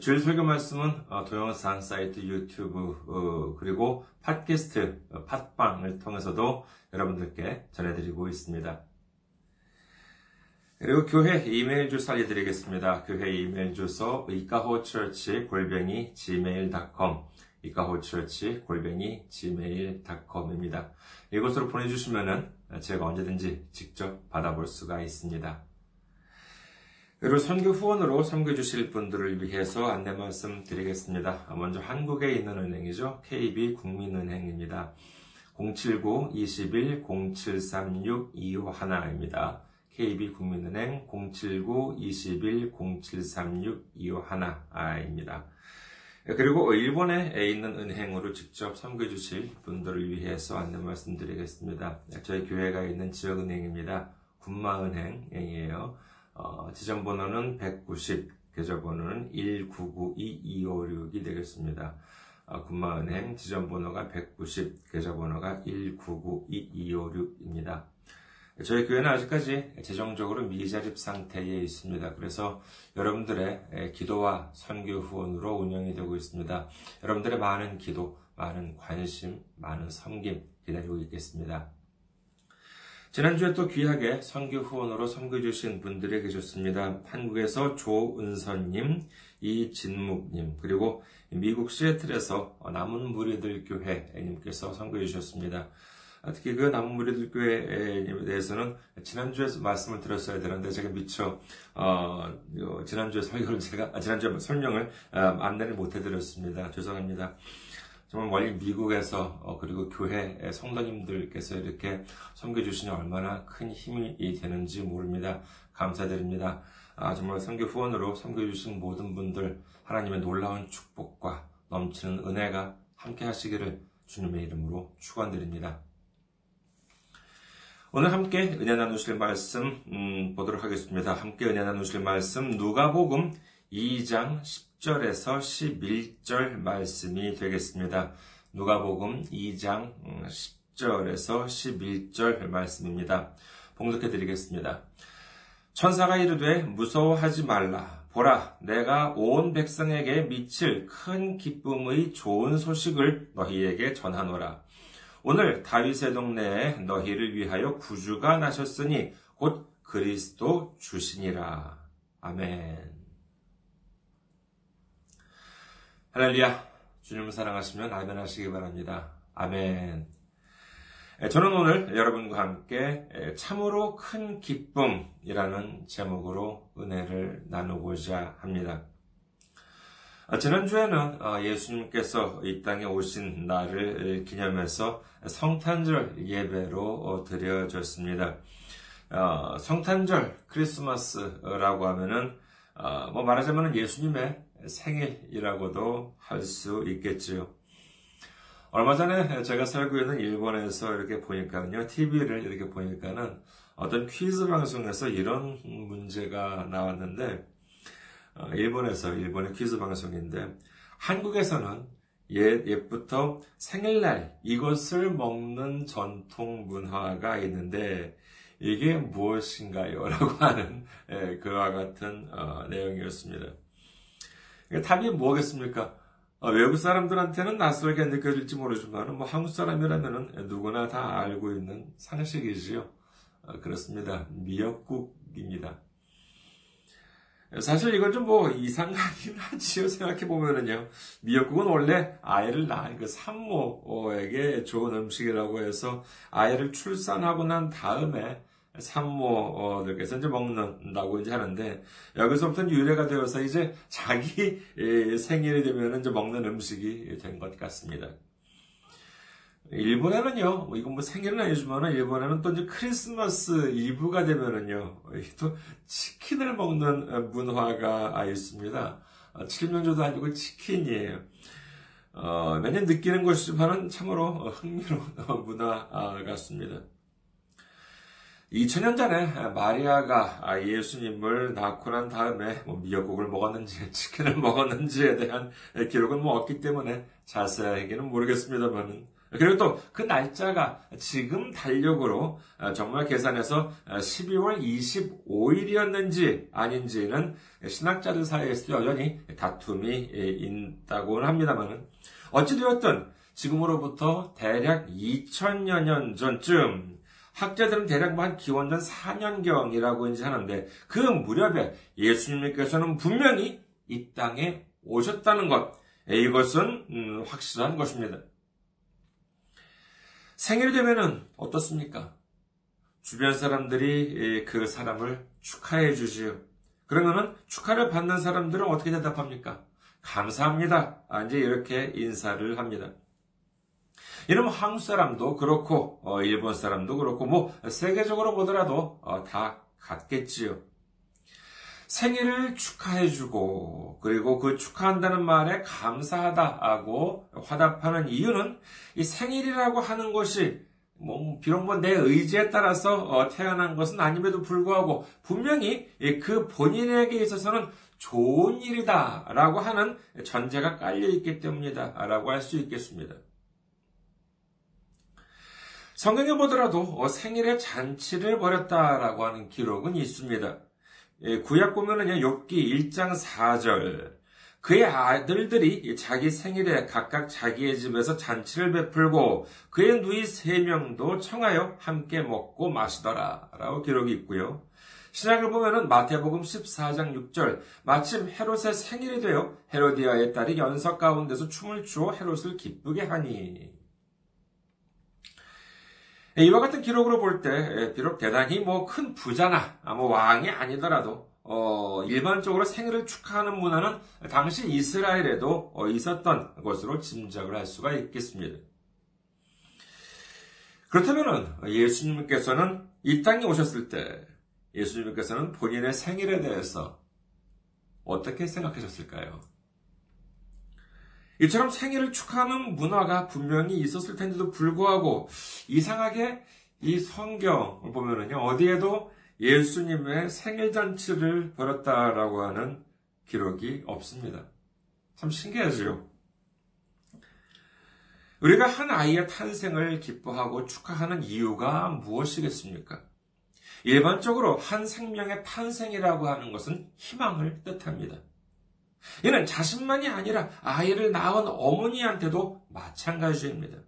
주일 설교 말씀은 어, 동영상 사이트 유튜브 어, 그리고 팟캐스트 팟빵을 통해서도 여러분들께 전해드리고 있습니다. 그리고 교회 이메일 주소 알려드리겠습니다. 교회 이메일 주소 이카호처치 골뱅이 gmail.com 이카호처치 골뱅이 gmail.com입니다. 이곳으로 보내주시면 제가 언제든지 직접 받아볼 수가 있습니다. 그리고 선교 후원으로 섬겨 주실 분들을 위해서 안내 말씀 드리겠습니다. 먼저 한국에 있는 은행이죠. KB 국민은행입니다. 079-21-0736-251입니다. KB 국민은행 079-21-0736-251입니다. 그리고 일본에 있는 은행으로 직접 섬겨주실 분들을 위해서 안내 말씀드리겠습니다. 저희 교회가 있는 지역은행입니다. 군마은행이에요. 어, 지점번호는 190, 계좌번호는 1992256이 되겠습니다. 어, 군마은행 지점번호가 190, 계좌번호가 1992256입니다. 저희 교회는 아직까지 재정적으로 미자립 상태에 있습니다. 그래서 여러분들의 기도와 선교 후원으로 운영이 되고 있습니다. 여러분들의 많은 기도, 많은 관심, 많은 섬김 기다리고 있겠습니다. 지난주에 또 귀하게 선교 후원으로 섬겨주신 분들이 계셨습니다. 한국에서 조은선님, 이진묵님, 그리고 미국 시애틀에서 남은 무리들 교회님께서 섬겨주셨습니다. 특히 그 남은 무리들 교회에 대해서는 지난주에 말씀을 드렸어야 되는데 제가 미처 어, 지난주에 설교를 제가 아, 지난주에 설명을 어, 안내를 못 해드렸습니다. 죄송합니다. 정말 멀리 미국에서 어, 그리고 교회 성도님들께서 이렇게 섬겨주시니 얼마나 큰 힘이 되는지 모릅니다. 감사드립니다. 아, 정말 선교 후원으로 섬겨주신 모든 분들 하나님의 놀라운 축복과 넘치는 은혜가 함께 하시기를 주님의 이름으로 축원드립니다. 오늘 함께 은혜 나누실 말씀 음, 보도록 하겠습니다. 함께 은혜 나누실 말씀 누가복음 2장 10 절에서 11절 말씀이 되겠습니다. 누가복음 2장 10절에서 음, 11절 말씀입니다. 봉독해 드리겠습니다. 천사가 이르되 무서워하지 말라. 보라, 내가 온 백성에게 미칠 큰 기쁨의 좋은 소식을 너희에게 전하노라. 오늘 다윗의 동네에 너희를 위하여 구주가 나셨으니 곧 그리스도 주시니라. 아멘. 할렐루야. 주님을 사랑하시면 아멘 하시기 바랍니다. 아멘. 저는 오늘 여러분과 함께 참으로 큰 기쁨이라는 제목으로 은혜를 나누고자 합니다. 지난주에는 어, 예수님께서 이 땅에 오신 날을 기념해서 성탄절 예배로 어, 드려졌습니다. 어, 성탄절 크리스마스라고 하면은 뭐 말하자면 예수님의 생일이라고도 할 수 있겠지요. 얼마 전에 제가 살고 있는 일본에서 이렇게 보니까는요, TV를 이렇게 보니까는 어떤 퀴즈 방송에서 이런 문제가 나왔는데, 어, 일본에서, 일본의 퀴즈 방송인데, 한국에서는 옛, 옛부터 생일날 이것을 먹는 전통 문화가 있는데, 이게 무엇인가요? 라고 하는, 예, 그와 같은, 어, 내용이었습니다. 답이 뭐겠습니까? 어, 외국 사람들한테는 낯설게 느껴질지 모르지만, 뭐 한국 사람이라면 누구나 다 알고 있는 상식이지요. 어, 그렇습니다. 미역국입니다. 사실 이건 좀 뭐 이상하긴 하지요. 생각해 보면은요. 미역국은 원래 아이를 낳은 그 산모에게 좋은 음식이라고 해서 아이를 출산하고 난 다음에 산모들께서 이제 먹는다고 이제 하는데 여기서부터 유래가 되어서 이제 자기 생일이 되면 이제 먹는 음식이 된 것 같습니다. 일본에는요, 뭐 이건 뭐 생일은 아니지만 일본에는 또 이제 크리스마스 이브가 되면은요, 또 치킨을 먹는 문화가 있습니다. 칠면조도 아니고 치킨이에요. 어, 매년 느끼는 것이지만은 참으로 흥미로운 문화 같습니다. 2000년 전에 마리아가 예수님을 낳고 난 다음에 뭐 미역국을 먹었는지 치킨을 먹었는지에 대한 기록은 뭐 없기 때문에 자세하게는 모르겠습니다만은 그리고 또 그 날짜가 지금 달력으로 정말 계산해서 12월 25일이었는지 아닌지는 신학자들 사이에서 여전히 다툼이 있다고는 합니다만은 어찌되었든 지금으로부터 대략 2000여 년 전쯤 학자들은 대략 뭐한 기원전 4년경이라고 이제 하는데 그 무렵에 예수님께서는 분명히 이 땅에 오셨다는 것, 이것은 음, 확실한 것입니다. 생일 되면은 어떻습니까? 주변 사람들이 그 사람을 축하해 주지요. 그러면은 축하를 받는 사람들은 어떻게 대답합니까? 감사합니다. 아, 이제 이렇게 인사를 합니다. 이러면 한국 사람도 그렇고 어, 일본 사람도 그렇고 뭐 세계적으로 보더라도 어, 다 같겠지요. 생일을 축하해주고 그리고 그 축하한다는 말에 감사하다하고 화답하는 이유는 이 생일이라고 하는 것이 뭐 비록 뭐 내 의지에 따라서 어, 태어난 것은 아님에도 불구하고 분명히 그 본인에게 있어서는 좋은 일이다라고 하는 전제가 깔려 있기 때문이다라고 할 수 있겠습니다. 성경에 보더라도 어, 생일에 잔치를 벌였다라고 하는 기록은 있습니다. 예, 구약 보면은 욥기 1장 4절 그의 아들들이 자기 생일에 각각 자기의 집에서 잔치를 베풀고 그의 누이 세 명도 청하여 함께 먹고 마시더라 라고 기록이 있고요. 신약을 보면은 마태복음 14장 6절 마침 헤롯의 생일이 되어 헤로디아의 딸이 연석 가운데서 춤을 추어 헤롯을 기쁘게 하니 예, 이와 같은 기록으로 볼 때, 예, 비록 대단히 뭐 큰 부자나, 아, 뭐 왕이 아니더라도, 어, 일반적으로 생일을 축하하는 문화는 당시 이스라엘에도 어, 있었던 것으로 짐작을 할 수가 있겠습니다. 그렇다면 예수님께서는 이 땅에 오셨을 때 예수님께서는 본인의 생일에 대해서 어떻게 생각하셨을까요? 이처럼 생일을 축하하는 문화가 분명히 있었을 텐데도 불구하고 이상하게 이 성경을 보면은요, 어디에도 예수님의 생일 잔치를 벌였다라고 하는 기록이 없습니다. 참 신기하지요? 우리가 한 아이의 탄생을 기뻐하고 축하하는 이유가 무엇이겠습니까? 일반적으로 한 생명의 탄생이라고 하는 것은 희망을 뜻합니다. 이는 자신만이 아니라 아이를 낳은 어머니한테도 마찬가지입니다.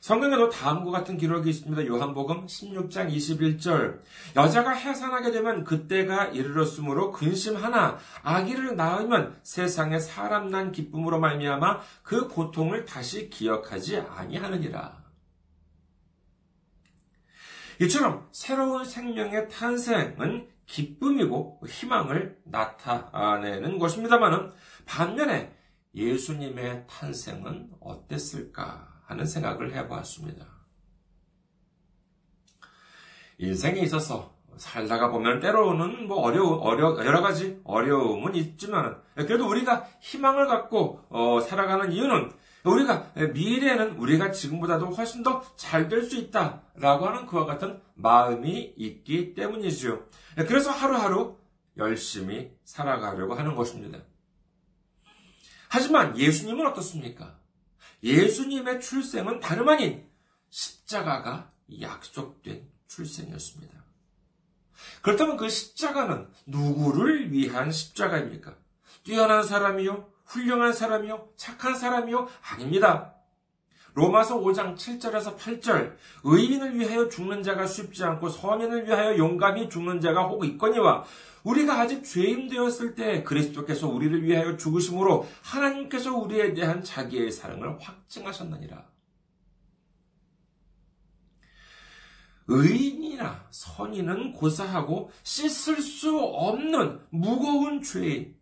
성경에도 다음과 같은 기록이 있습니다. 요한복음 16장 21절. 여자가 해산하게 되면 그때가 이르렀으므로 근심하나 아기를 낳으면 세상에 사람 난 기쁨으로 말미암아 그 고통을 다시 기억하지 아니하느니라. 이처럼 새로운 생명의 탄생은 기쁨이고 희망을 나타내는 것입니다만은 반면에 예수님의 탄생은 어땠을까 하는 생각을 해보았습니다. 인생에 있어서 살다가 보면 때로는 뭐 어려 어려 여러 가지 어려움은 있지만 그래도 우리가 희망을 갖고 어, 살아가는 이유는 우리가 미래에는 우리가 지금보다도 훨씬 더 잘 될 수 있다라고 하는 그와 같은 마음이 있기 때문이지요. 그래서 하루하루 열심히 살아가려고 하는 것입니다. 하지만 예수님은 어떻습니까? 예수님의 출생은 다름 아닌 십자가가 약속된 출생이었습니다. 그렇다면 그 십자가는 누구를 위한 십자가입니까? 뛰어난 사람이요? 훌륭한 사람이요? 착한 사람이요? 아닙니다. 로마서 5장 7절에서 8절 의인을 위하여 죽는 자가 쉽지 않고 서민을 위하여 용감히 죽는 자가 혹 있거니와 우리가 아직 죄인 되었을 때 그리스도께서 우리를 위하여 죽으심으로 하나님께서 우리에 대한 자기의 사랑을 확증하셨느니라. 의인이나 선인은 고사하고 씻을 수 없는 무거운 죄인,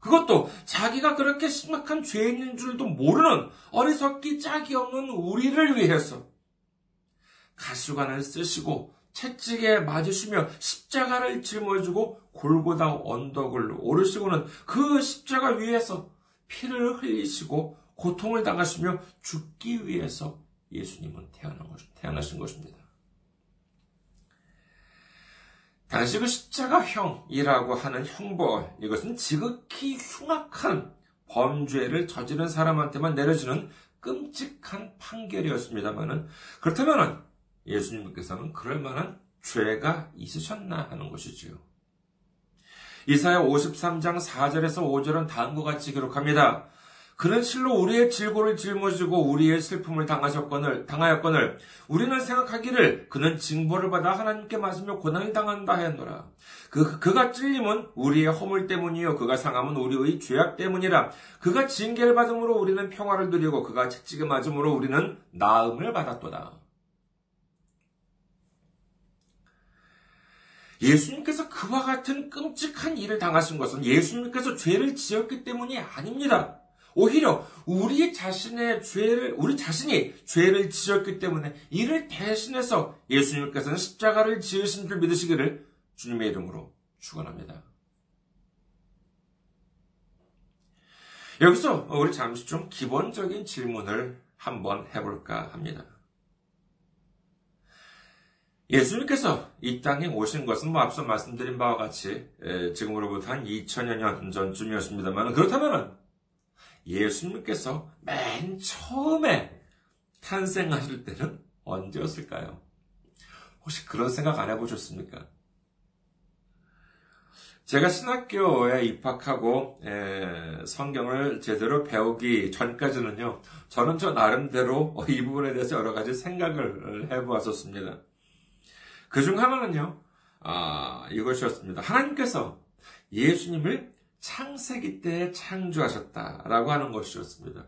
그것도 자기가 그렇게 심각한 죄인인 줄도 모르는 어리석기 짝이 없는 우리를 위해서 가시관을 쓰시고 채찍에 맞으시며 십자가를 짊어지고 골고다 언덕을 오르시고는 그 십자가 위에서 피를 흘리시고 고통을 당하시며 죽기 위해서 예수님은 태어나신 것입니다. 그 십자가형이라고 하는 형벌, 이것은 지극히 흉악한 범죄를 저지른 사람한테만 내려지는 끔찍한 판결이었습니다만은, 그렇다면 예수님께서는 그럴 만한 죄가 있으셨나 하는 것이지요. 이사야 53장 4절에서 5절은 다음과 같이 기록합니다. 그는 실로 우리의 질고를 짊어지고 우리의 슬픔을 당하셨거늘, 당하였거늘, 우리는 생각하기를 그는 징벌을 받아 하나님께 맞으며 고난을 당한다 하였노라. 그, 그가 찔림은 우리의 허물 때문이요. 그가 상함은 우리의 죄악 때문이라. 그가 징계를 받음으로 우리는 평화를 누리고 그가 채찍에 맞음으로 우리는 나음을 받았도다. 예수님께서 그와 같은 끔찍한 일을 당하신 것은 예수님께서 죄를 지었기 때문이 아닙니다. 오히려 우리 자신의 죄를, 우리 자신이 죄를 지었기 때문에 이를 대신해서 예수님께서는 십자가를 지으신 줄 믿으시기를 주님의 이름으로 축원합니다. 여기서 우리 잠시 좀 기본적인 질문을 한번 해볼까 합니다. 예수님께서 이 땅에 오신 것은 뭐 앞서 말씀드린 바와 같이 지금으로부터 한 2000여 년 전쯤이었습니다만 그렇다면 예수님께서 맨 처음에 탄생하실 때는 언제였을까요? 혹시 그런 생각 안 해보셨습니까? 제가 신학교에 입학하고 에, 성경을 제대로 배우기 전까지는요, 저는 저 나름대로 이 부분에 대해서 여러 가지 생각을 해보았었습니다. 그 중 하나는요, 아, 이것이었습니다. 하나님께서 예수님을 창세기 때 창조하셨다라고 하는 것이었습니다.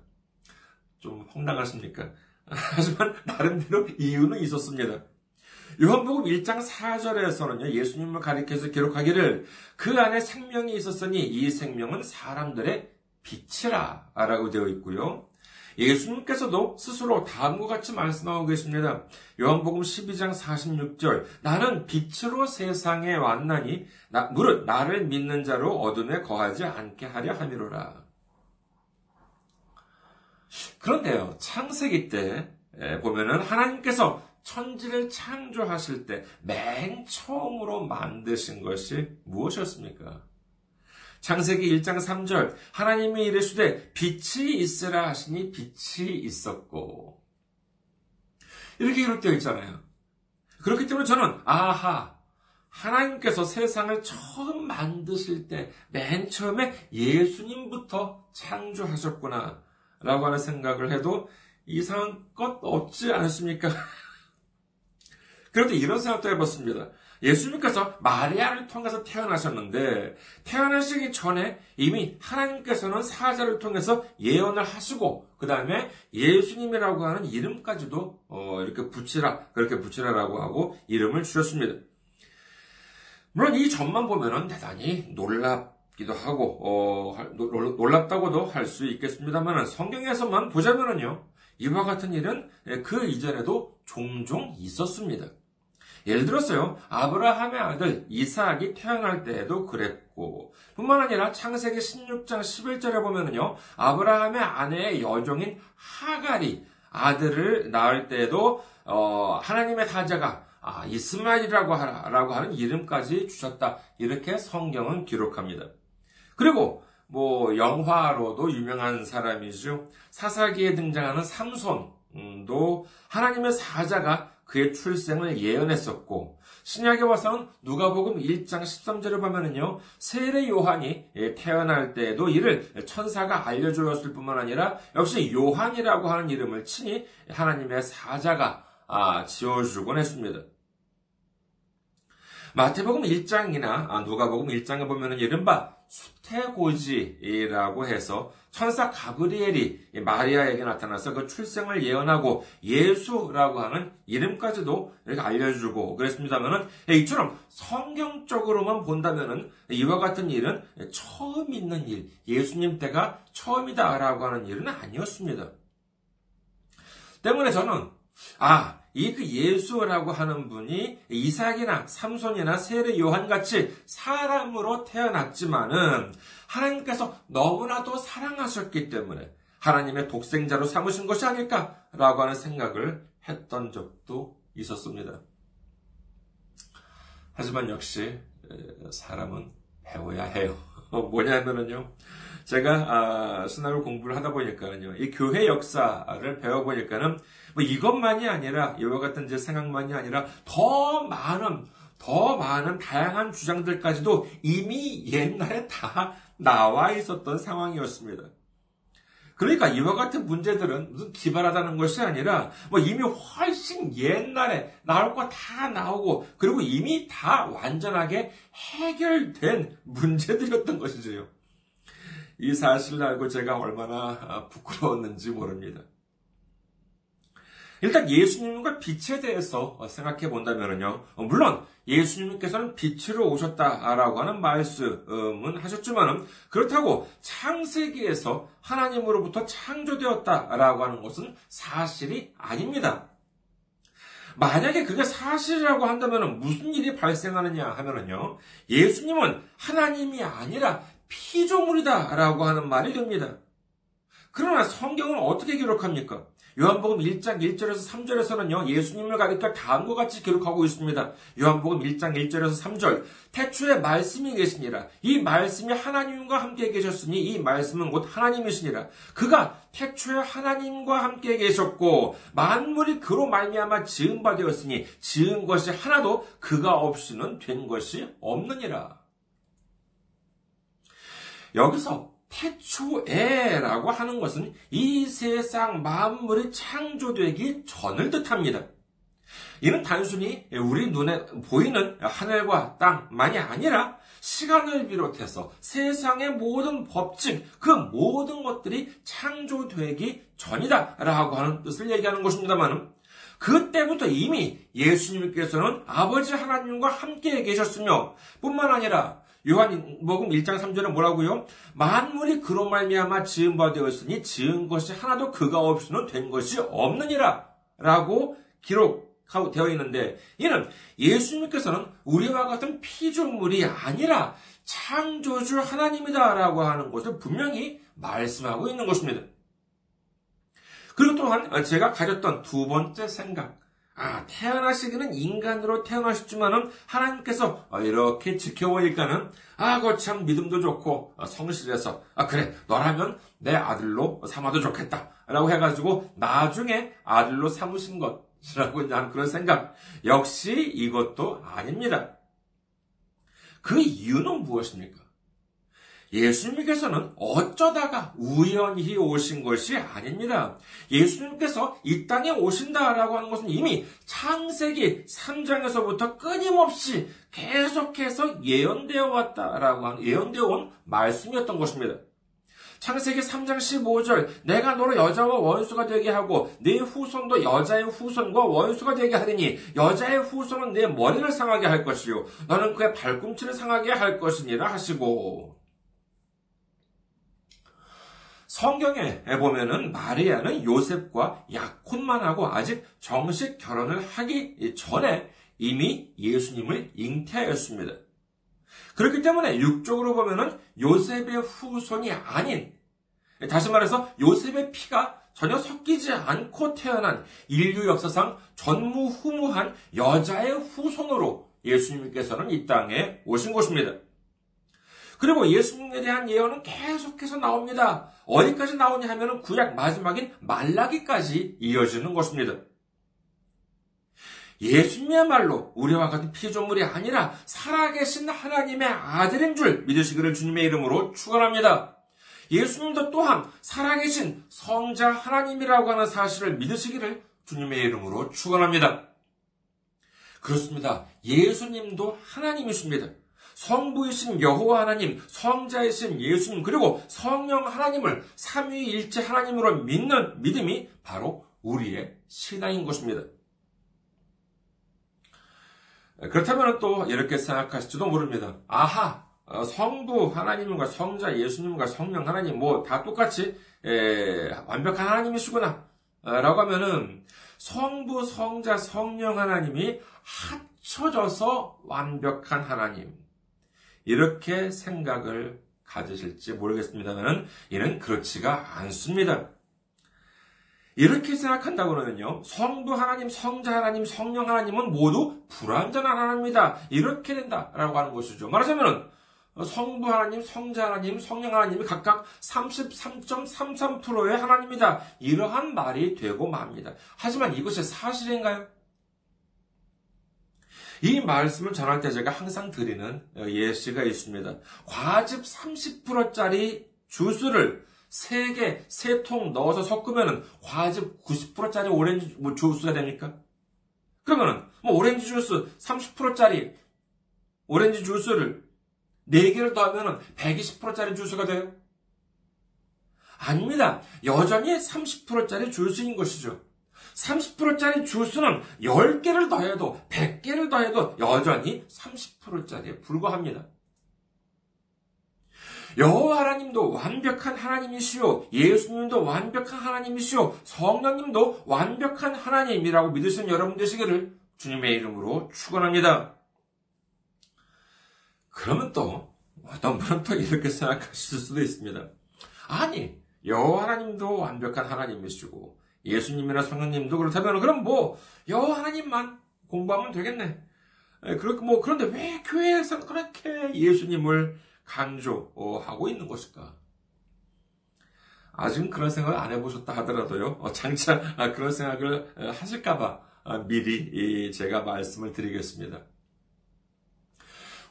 좀 황당하십니까? 하지만 나름대로 이유는 있었습니다. 요한복음 1장 4절에서는요, 예수님을 가리켜서 기록하기를 그 안에 생명이 있었으니 이 생명은 사람들의 빛이라 라고 되어 있고요. 예수님께서도 스스로 다음과 같이 말씀하고 계십니다. 요한복음 12장 46절 나는 빛으로 세상에 왔나니 나, 무릇 나를 믿는 자로 어둠에 거하지 않게 하려 함이로라. 그런데요. 창세기 때 보면은 하나님께서 천지를 창조하실 때 맨 처음으로 만드신 것이 무엇이었습니까? 창세기 1장 3절 하나님이 이르시되 빛이 있으라 하시니 빛이 있었고 이렇게 기록되어 있잖아요. 그렇기 때문에 저는 아하 하나님께서 세상을 처음 만드실 때 맨 처음에 예수님부터 창조하셨구나 라고 하는 생각을 해도 이상한 것 없지 않습니까? 그런데 이런 생각도 해봤습니다. 예수님께서 마리아를 통해서 태어나셨는데 태어나시기 전에 이미 하나님께서는 사자를 통해서 예언을 하시고 그 다음에 예수님이라고 하는 이름까지도 어, 이렇게 붙이라 그렇게 붙이라라고 하고 이름을 주셨습니다. 물론 이 점만 보면은 대단히 놀랍기도 하고 어, 놀랍다고도 할 수 있겠습니다만 성경에서만 보자면은요 이와 같은 일은 그 이전에도 종종 있었습니다. 예를 들었어요. 아브라함의 아들 이삭이 태어날 때에도 그랬고, 뿐만 아니라 창세기 16장 11절에 보면은요, 아브라함의 아내의 여종인 하갈이 아들을 낳을 때에도, 어, 하나님의 사자가 아, 이스마일이라고 하라라고 하는 이름까지 주셨다. 이렇게 성경은 기록합니다. 그리고 뭐 영화로도 유명한 사람이죠. 사사기에 등장하는 삼손도 하나님의 사자가 그의 출생을 예언했었고 신약에 와서는 누가복음 1장 13절을 보면은요 세례 요한이 태어날 때에도 이를 천사가 알려주었을 뿐만 아니라 역시 요한이라고 하는 이름을 친히 하나님의 사자가 아, 지어주곤 했습니다. 마태복음 1장이나 아, 누가복음 1장에 보면은 이른바 수태고지라고 해서 천사 가브리엘이 마리아에게 나타나서 그 출생을 예언하고 예수라고 하는 이름까지도 이렇게 알려주고 그랬습니다만은 이처럼 성경적으로만 본다면은 이와 같은 일은 처음 있는 일, 예수님 때가 처음이다라고 하는 일은 아니었습니다. 때문에 저는 아 이 그 예수라고 하는 분이 이삭이나 삼손이나 세례 요한 같이 사람으로 태어났지만은 하나님께서 너무나도 사랑하셨기 때문에 하나님의 독생자로 삼으신 것이 아닐까라고 하는 생각을 했던 적도 있었습니다. 하지만 역시 사람은 배워야 해요. 뭐냐면은요. 제가 아, 신학을 공부를 하다 보니까는요, 이 교회 역사를 배워보니까는 뭐 이것만이 아니라 이와 같은 이제 생각만이 아니라 더 많은 더 많은 다양한 주장들까지도 이미 옛날에 다 나와 있었던 상황이었습니다. 그러니까 이와 같은 문제들은 무슨 기발하다는 것이 아니라 뭐 이미 훨씬 옛날에 나올 거 다 나오고 그리고 이미 다 완전하게 해결된 문제들이었던 것이지요. 이 사실을 알고 제가 얼마나 부끄러웠는지 모릅니다. 일단 예수님과 빛에 대해서 생각해 본다면요. 물론 예수님께서는 빛으로 오셨다라고 하는 말씀은 하셨지만 그렇다고 창세기에서 하나님으로부터 창조되었다라고 하는 것은 사실이 아닙니다. 만약에 그게 사실이라고 한다면 무슨 일이 발생하느냐 하면요. 예수님은 하나님이 아니라 피조물이다 라고 하는 말이 됩니다. 그러나 성경은 어떻게 기록합니까? 요한복음 1장 1절에서 3절에서는요, 예수님을 가리켜 다음과 같이 기록하고 있습니다. 요한복음 1장 1절에서 3절. 태초에 말씀이 계시니라. 이 말씀이 하나님과 함께 계셨으니 이 말씀은 곧 하나님이시니라. 그가 태초에 하나님과 함께 계셨고 만물이 그로 말미암아 지은 바 되었으니 지은 것이 하나도 그가 없이는 된 것이 없느니라. 여기서 태초에라고 하는 것은 이 세상 만물이 창조되기 전을 뜻합니다. 이는 단순히 우리 눈에 보이는 하늘과 땅만이 아니라 시간을 비롯해서 세상의 모든 법칙, 그 모든 것들이 창조되기 전이다라고 하는 뜻을 얘기하는 것입니다만 그때부터 이미 예수님께서는 아버지 하나님과 함께 계셨으며 뿐만 아니라 요한복음 1장 3절에 뭐라고요? 만물이 그로 말미암아 지은 바 되었으니 지은 것이 하나도 그가 없이는 된 것이 없느니라 라고 기록하고 되어 있는데 이는 예수님께서는 우리와 같은 피조물이 아니라 창조주 하나님이다라고 하는 것을 분명히 말씀하고 있는 것입니다. 그리고 또한 제가 가졌던 두 번째 생각 아, 태어나시기는 인간으로 태어나셨지만은 하나님께서 이렇게 지켜보니까는 아, 그참 믿음도 좋고 어, 성실해서 아 그래 너라면 내 아들로 삼아도 좋겠다라고 해가지고 나중에 아들로 삼으신 것이라고 하는 그런 생각 역시 이것도 아닙니다. 그 이유는 무엇입니까? 예수님께서는 어쩌다가 우연히 오신 것이 아닙니다. 예수님께서 이 땅에 오신다라고 하는 것은 이미 창세기 3장에서부터 끊임없이 계속해서 예언되어 왔다라고 하는 예언되어 온 말씀이었던 것입니다. 창세기 3장 15절 내가 너를 여자와 원수가 되게 하고 네 후손도 여자의 후손과 원수가 되게 하리니 여자의 후손은 내 머리를 상하게 할 것이요 너는 그의 발꿈치를 상하게 할 것이니라 하시고 성경에 보면은 마리아는 요셉과 약혼만 하고 아직 정식 결혼을 하기 전에 이미 예수님을 잉태하였습니다. 그렇기 때문에 육적으로 보면은 요셉의 후손이 아닌 다시 말해서 요셉의 피가 전혀 섞이지 않고 태어난 인류 역사상 전무후무한 여자의 후손으로 예수님께서는 이 땅에 오신 것입니다. 그리고 예수님에 대한 예언은 계속해서 나옵니다. 어디까지 나오냐 하면 구약 마지막인 말라기까지 이어지는 것입니다. 예수님이야말로 우리와 같은 피조물이 아니라 살아계신 하나님의 아들인 줄 믿으시기를 주님의 이름으로 축원합니다. 예수님도 또한 살아계신 성자 하나님이라고 하는 사실을 믿으시기를 주님의 이름으로 축원합니다. 그렇습니다. 예수님도 하나님이십니다. 성부이신 여호와 하나님, 성자이신 예수님, 그리고 성령 하나님을 삼위일체 하나님으로 믿는 믿음이 바로 우리의 신앙인 것입니다. 그렇다면 또 이렇게 생각하실지도 모릅니다. 아하, 어, 성부 하나님과 성자 예수님과 성령 하나님 뭐 다 똑같이 에, 완벽한 하나님이시구나. 라고 하면은 성부, 성자, 성령 하나님이 합쳐져서 완벽한 하나님. 이렇게 생각을 가지실지 모르겠습니다만 이는 그렇지가 않습니다. 이렇게 생각한다고 그러면요. 성부 하나님, 성자 하나님, 성령 하나님은 모두 불완전한 하나님이다. 이렇게 된다라고 하는 것이죠. 말하자면 성부 하나님, 성자 하나님, 성령 하나님이 각각 33.33%의 하나님이다. 이러한 말이 되고 맙니다. 하지만 이것이 사실인가요? 이 말씀을 전할 때 제가 항상 드리는 예시가 있습니다. 과즙 30%짜리 주스를 3개, 3통 넣어서 섞으면 과즙 90%짜리 오렌지 뭐 주스가 됩니까? 그러면은 뭐 오렌지 주스 30%짜리 오렌지 주스를 4개를 더하면 120%짜리 주스가 돼요? 아닙니다. 여전히 30%짜리 주스인 것이죠. 30%짜리 주스는 10개를 더해도 100개를 더해도 여전히 30%짜리에 불과합니다. 여호와 하나님도 완벽한 하나님이시요 예수님도 완벽한 하나님이시요 성령님도 완벽한 하나님이라고 믿으시는 여러분 되시기를 주님의 이름으로 축원합니다. 그러면 또 어떤 분은 또 이렇게 생각하실 수도 있습니다. 아니 여호와 하나님도 완벽한 하나님이시고 예수님이나 성령님도 그렇다면 그럼 뭐 여호와 하나님만 공부하면 되겠네. 그렇게 뭐 그런데 왜 교회에서 그렇게 예수님을 강조하고 있는 것일까? 아직은 그런 생각을 안 해보셨다 하더라도요, 어, 장차 아, 그런 생각을 하실까봐 아, 미리 제가 말씀을 드리겠습니다.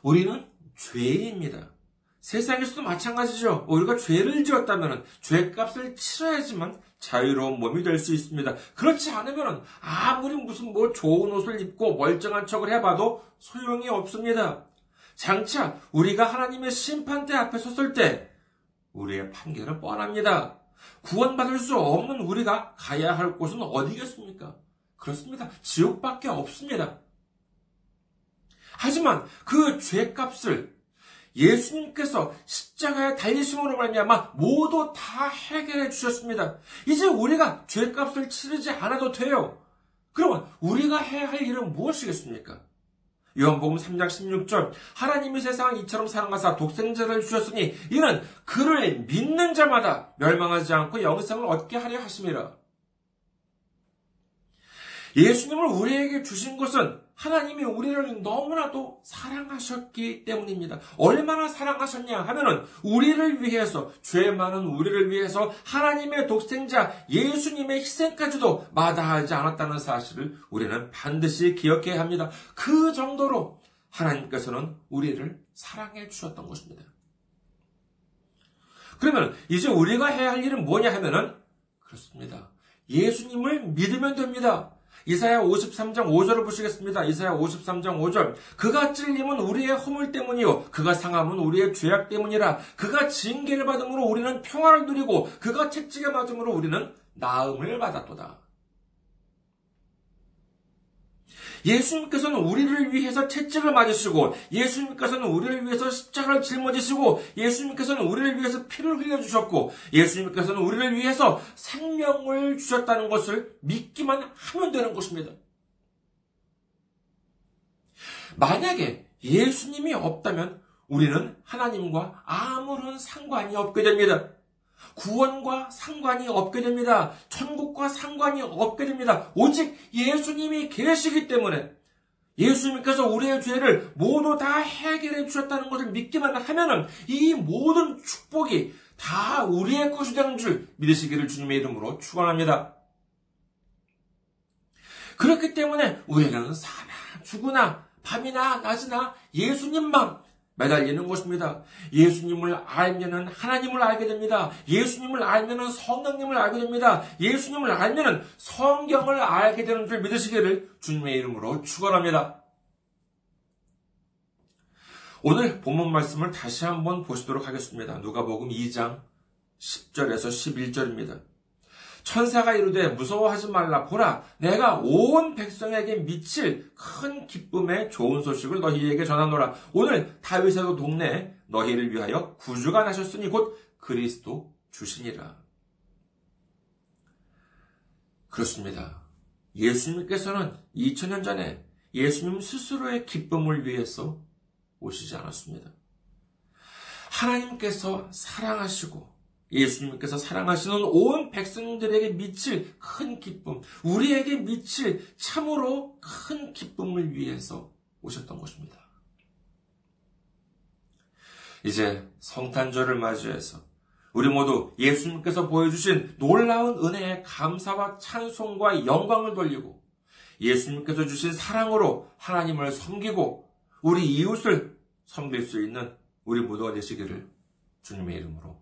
우리는 죄인입니다. 세상에서도 마찬가지죠. 우리가 죄를 지었다면 죄값을 치러야지만 자유로운 몸이 될 수 있습니다. 그렇지 않으면 아무리 무슨 뭐 좋은 옷을 입고 멀쩡한 척을 해봐도 소용이 없습니다. 장차 우리가 하나님의 심판대 앞에 섰을 때 우리의 판결은 뻔합니다. 구원받을 수 없는 우리가 가야 할 곳은 어디겠습니까? 그렇습니다. 지옥밖에 없습니다. 하지만 그 죄값을 예수님께서 십자가에 달리심으로 말미암아 모두 다 해결해 주셨습니다. 이제 우리가 죄값을 치르지 않아도 돼요. 그러면 우리가 해야 할 일은 무엇이겠습니까? 요한복음 3장 16절 하나님이 세상을 이처럼 사랑하사 독생자를 주셨으니 이는 그를 믿는 자마다 멸망하지 않고 영생을 얻게 하려 하심이라. 예수님을 우리에게 주신 것은 하나님이 우리를 너무나도 사랑하셨기 때문입니다. 얼마나 사랑하셨냐 하면은 우리를 위해서 죄 많은 우리를 위해서 하나님의 독생자 예수님의 희생까지도 마다하지 않았다는 사실을 우리는 반드시 기억해야 합니다. 그 정도로 하나님께서는 우리를 사랑해 주셨던 것입니다. 그러면 이제 우리가 해야 할 일은 뭐냐 하면은 그렇습니다. 예수님을 믿으면 됩니다. 이사야 53장 5절을 보시겠습니다. 이사야 53장 5절. 그가 찔림은 우리의 허물 때문이요. 그가 상함은 우리의 죄악 때문이라. 그가 징계를 받음으로 우리는 평화를 누리고 그가 채찍에 맞음으로 우리는 나음을 받았도다. 예수님께서는 우리를 위해서 채찍을 맞으시고, 예수님께서는 우리를 위해서 십자가를 짊어지시고, 예수님께서는 우리를 위해서 피를 흘려주셨고, 예수님께서는 우리를 위해서 생명을 주셨다는 것을 믿기만 하면 되는 것입니다. 만약에 예수님이 없다면 우리는 하나님과 아무런 상관이 없게 됩니다. 구원과 상관이 없게 됩니다. 천국과 상관이 없게 됩니다. 오직 예수님이 계시기 때문에 예수님께서 우리의 죄를 모두 다 해결해 주셨다는 것을 믿기만 하면은 이 모든 축복이 다 우리의 것이 되는 줄 믿으시기를 주님의 이름으로 축원합니다. 그렇기 때문에 우리는 사나 죽으나 밤이나 낮이나 예수님만 매달리는 것입니다. 예수님을 알면은 하나님을 알게 됩니다. 예수님을 알면은 성령님을 알게 됩니다. 예수님을 알면은 성경을 알게 되는 줄 믿으시기를 주님의 이름으로 축원합니다. 오늘 본문 말씀을 다시 한번 보시도록 하겠습니다. 누가복음 2장 10절에서 11절입니다. 천사가 이르되 무서워하지 말라 보라 내가 온 백성에게 미칠 큰 기쁨의 좋은 소식을 너희에게 전하노라 오늘 다윗의 동네 너희를 위하여 구주가 나셨으니 곧 그리스도 주시니라 그렇습니다. 예수님께서는 2000년 전에 예수님 스스로의 기쁨을 위해서 오시지 않았습니다. 하나님께서 사랑하시고 예수님께서 사랑하시는 온 백성들에게 미칠 큰 기쁨, 우리에게 미칠 참으로 큰 기쁨을 위해서 오셨던 것입니다. 이제 성탄절을 맞이해서 우리 모두 예수님께서 보여주신 놀라운 은혜에 감사와 찬송과 영광을 돌리고 예수님께서 주신 사랑으로 하나님을 섬기고 우리 이웃을 섬길 수 있는 우리 모두가 되시기를 주님의 이름으로